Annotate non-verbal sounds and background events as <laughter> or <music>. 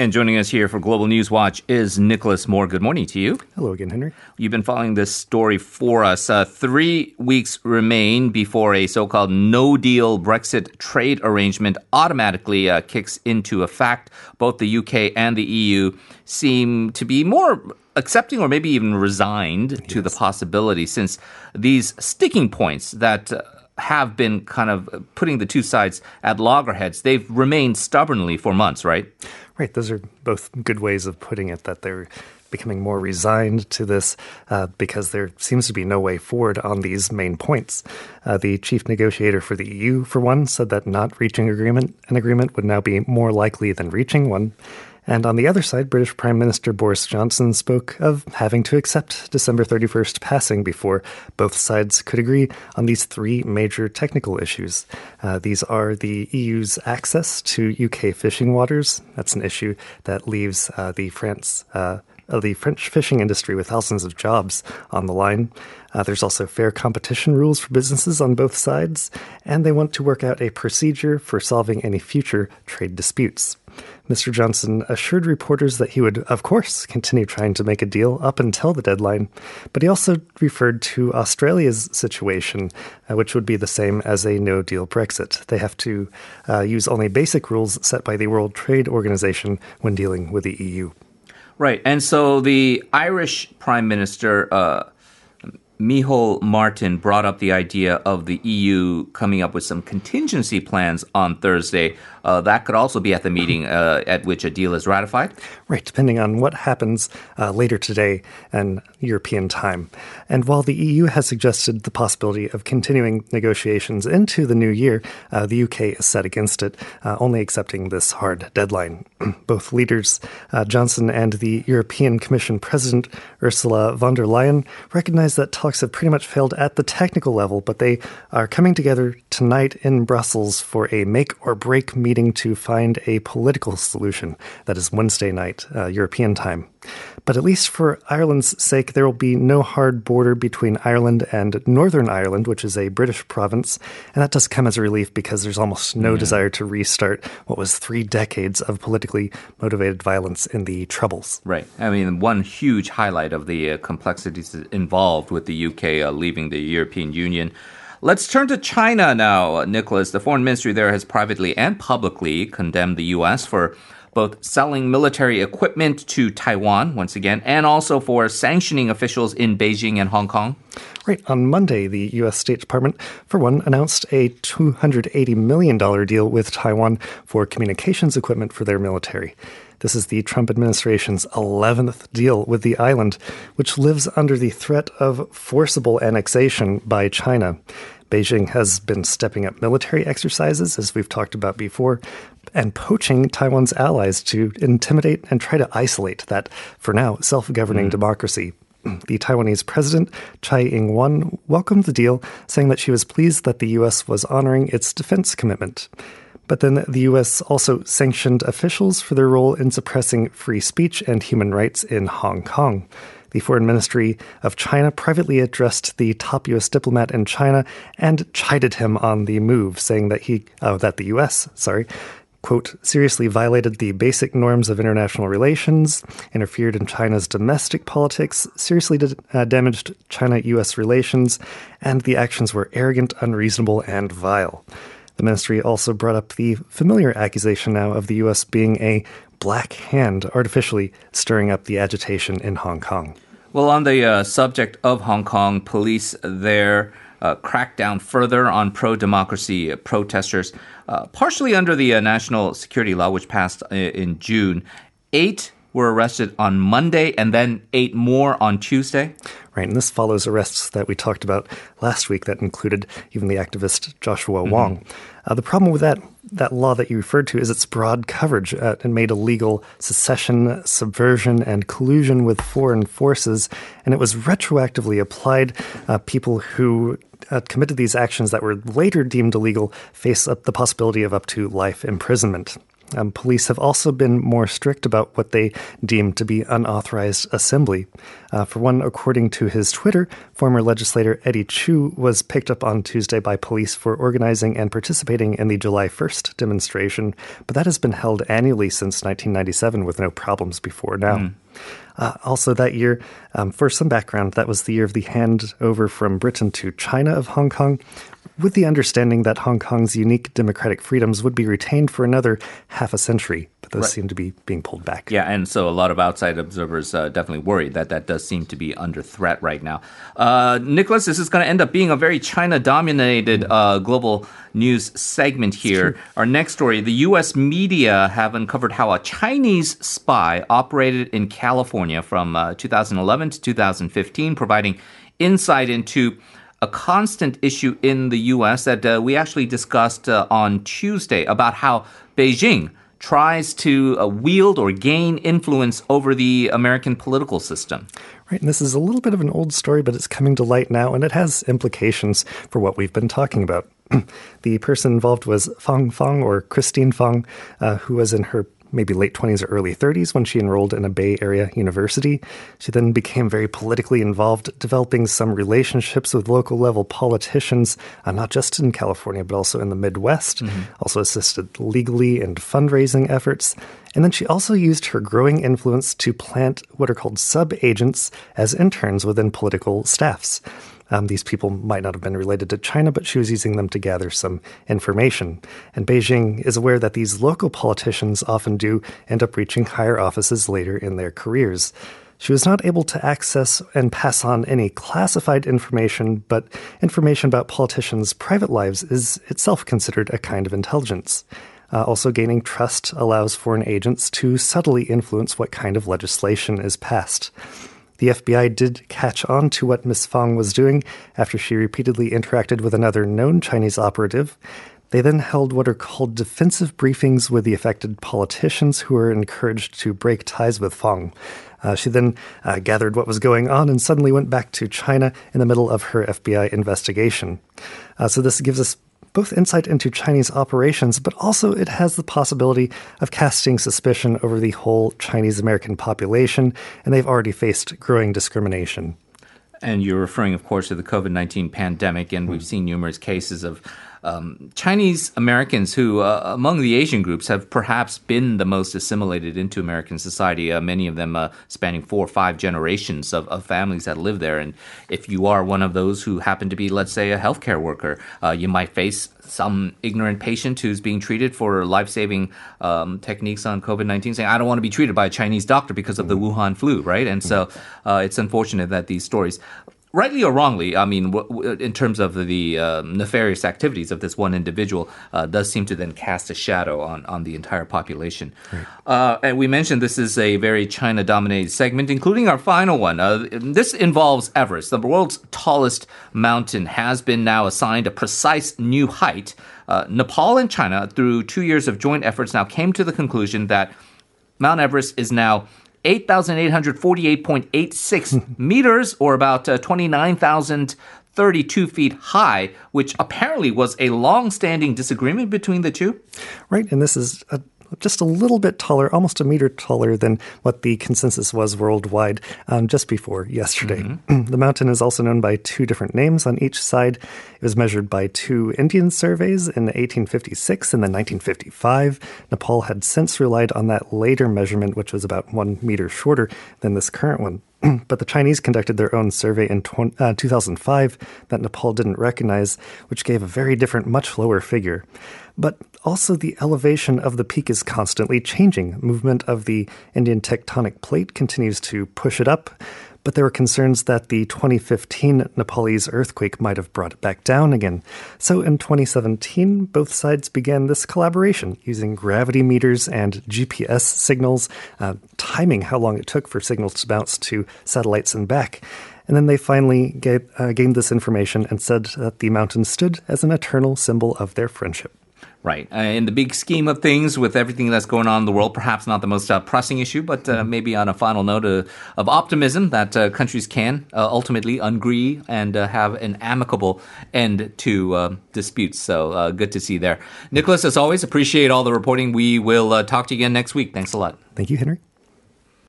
And joining us here for Global News Watch is Nicholas Moore. Good morning to you. Hello again, Henry. You've been following this story for us. Uh, three weeks remain before a so called no deal Brexit trade arrangement automatically uh, kicks into effect. Both the UK and the EU seem to be more accepting or maybe even resigned yes. to the possibility since these sticking points that uh, have been kind of putting the two sides at loggerheads. They've remained stubbornly for months, right? Right. Those are both good ways of putting it that they're becoming more resigned to this uh, because there seems to be no way forward on these main points. Uh, the chief negotiator for the EU, for one, said that not reaching agreement an agreement would now be more likely than reaching one. And on the other side, British Prime Minister Boris Johnson spoke of having to accept December 31st passing before both sides could agree on these three major technical issues. Uh, these are the EU's access to UK fishing waters. That's an issue that leaves uh, the France. Uh, the French fishing industry with thousands of jobs on the line. Uh, there's also fair competition rules for businesses on both sides, and they want to work out a procedure for solving any future trade disputes. Mr. Johnson assured reporters that he would, of course, continue trying to make a deal up until the deadline, but he also referred to Australia's situation, uh, which would be the same as a no deal Brexit. They have to uh, use only basic rules set by the World Trade Organization when dealing with the EU. Right. And so the Irish Prime Minister, uh, Micheál Martin brought up the idea of the EU coming up with some contingency plans on Thursday. Uh, that could also be at the meeting uh, at which a deal is ratified. Right, depending on what happens uh, later today and European time. And while the EU has suggested the possibility of continuing negotiations into the new year, uh, the UK is set against it, uh, only accepting this hard deadline. <clears throat> Both leaders, uh, Johnson and the European Commission President Ursula von der Leyen, recognize that talks have pretty much failed at the technical level, but they are coming together tonight in Brussels for a make or break meeting to find a political solution. That is Wednesday night, uh, European time. But at least for Ireland's sake, there will be no hard border between Ireland and Northern Ireland, which is a British province. And that does come as a relief because there's almost no desire to restart what was three decades of politically motivated violence in the Troubles. Right. I mean, one huge highlight of the uh, complexities involved with the UK uh, leaving the European Union. Let's turn to China now, Nicholas. The foreign ministry there has privately and publicly condemned the U.S. for both selling military equipment to Taiwan, once again, and also for sanctioning officials in Beijing and Hong Kong? Right. On Monday, the U.S. State Department, for one, announced a $280 million deal with Taiwan for communications equipment for their military. This is the Trump administration's 11th deal with the island, which lives under the threat of forcible annexation by China. Beijing has been stepping up military exercises, as we've talked about before, and poaching Taiwan's allies to intimidate and try to isolate that, for now, self governing mm. democracy. <clears throat> The Taiwanese president, Tsai Ing wen, welcomed the deal, saying that she was pleased that the U.S. was honoring its defense commitment. But then the U.S. also sanctioned officials for their role in suppressing free speech and human rights in Hong Kong. The Foreign Ministry of China privately addressed the top U.S. diplomat in China and chided him on the move, saying that he, oh, that the U.S., sorry, quote, seriously violated the basic norms of international relations, interfered in China's domestic politics, seriously did, uh, damaged China US relations, and the actions were arrogant, unreasonable, and vile. The ministry also brought up the familiar accusation now of the US being a black hand artificially stirring up the agitation in Hong Kong. Well, on the uh, subject of Hong Kong, police there uh, cracked down further on pro democracy protesters, uh, partially under the uh, national security law, which passed uh, in June. Eight were arrested on Monday and then eight more on Tuesday. Right, and this follows arrests that we talked about last week that included even the activist Joshua mm-hmm. Wong. Uh, the problem with that that law that you referred to is its broad coverage. Uh, it made illegal secession, subversion, and collusion with foreign forces, and it was retroactively applied. Uh, people who uh, committed these actions that were later deemed illegal face up the possibility of up to life imprisonment. Um, police have also been more strict about what they deem to be unauthorized assembly. Uh, for one, according to his Twitter, former legislator Eddie Chu was picked up on Tuesday by police for organizing and participating in the July 1st demonstration, but that has been held annually since 1997 with no problems before now. Mm. Uh, also, that year, um, for some background, that was the year of the handover from Britain to China of Hong Kong, with the understanding that Hong Kong's unique democratic freedoms would be retained for another half a century. But those right. seem to be being pulled back. Yeah, and so a lot of outside observers uh, definitely worry that that does seem to be under threat right now. Uh, Nicholas, this is going to end up being a very China dominated uh, global news segment here. Our next story the U.S. media have uncovered how a Chinese spy operated in California from uh, 2011 to 2015, providing insight into a constant issue in the U.S. that uh, we actually discussed uh, on Tuesday about how Beijing tries to uh, wield or gain influence over the American political system. Right, and this is a little bit of an old story, but it's coming to light now, and it has implications for what we've been talking about. <clears throat> the person involved was Fang Fang, or Christine Fang, uh, who was in her maybe late 20s or early 30s when she enrolled in a Bay Area university. She then became very politically involved, developing some relationships with local level politicians, uh, not just in California, but also in the Midwest. Mm-hmm. Also assisted legally and fundraising efforts. And then she also used her growing influence to plant what are called sub agents as interns within political staffs. Um, these people might not have been related to China, but she was using them to gather some information. And Beijing is aware that these local politicians often do end up reaching higher offices later in their careers. She was not able to access and pass on any classified information, but information about politicians' private lives is itself considered a kind of intelligence. Uh, also, gaining trust allows foreign agents to subtly influence what kind of legislation is passed. The FBI did catch on to what Ms. Fang was doing after she repeatedly interacted with another known Chinese operative. They then held what are called defensive briefings with the affected politicians who were encouraged to break ties with Fang. Uh, she then uh, gathered what was going on and suddenly went back to China in the middle of her FBI investigation. Uh, so, this gives us both insight into Chinese operations, but also it has the possibility of casting suspicion over the whole Chinese American population, and they've already faced growing discrimination. And you're referring, of course, to the COVID 19 pandemic, and we've seen numerous cases of um, Chinese Americans who, uh, among the Asian groups, have perhaps been the most assimilated into American society. Uh, many of them uh, spanning four or five generations of, of, families that live there. And if you are one of those who happen to be, let's say, a healthcare worker, uh, you might face some ignorant patient who's being treated for life saving um, techniques on COVID 19 saying, I don't want to be treated by a Chinese doctor because of the Wuhan flu, right? And so uh, it's unfortunate that these stories rightly or wrongly, I mean, w- w- in terms of the uh, nefarious activities of this one individual, uh, does seem to then cast a shadow on, on the entire population. Right. Uh, and we mentioned this is a very China dominated segment, including our final one. Uh, this involves Everest. The world's tallest mountain has been now assigned a precise new height. Uh, Nepal and China, through two years of joint efforts, now came to the conclusion that Mount Everest is now 8,848.86 meters, or about uh, 29,032 feet high, which apparently was a long standing disagreement between the two. Right, and this is a just a little bit taller, almost a meter taller than what the consensus was worldwide um, just before yesterday. Mm-hmm. <clears throat> the mountain is also known by two different names on each side. It was measured by two Indian surveys in 1856 and then 1955. Nepal had since relied on that later measurement, which was about one meter shorter than this current one. <clears throat> but the Chinese conducted their own survey in uh, 2005 that Nepal didn't recognize, which gave a very different, much lower figure. But also, the elevation of the peak is constantly changing. Movement of the Indian tectonic plate continues to push it up but there were concerns that the 2015 Nepalese earthquake might have brought it back down again. So in 2017, both sides began this collaboration using gravity meters and GPS signals, uh, timing how long it took for signals to bounce to satellites and back. And then they finally gave, uh, gained this information and said that the mountain stood as an eternal symbol of their friendship. Right. Uh, in the big scheme of things, with everything that's going on in the world, perhaps not the most uh, pressing issue, but uh, maybe on a final note uh, of optimism that uh, countries can uh, ultimately agree and have an amicable end to disputes. So good to see there. Nicholas, as always, appreciate all the reporting. We will talk to you again next week. Thanks a lot. Thank you, Henry.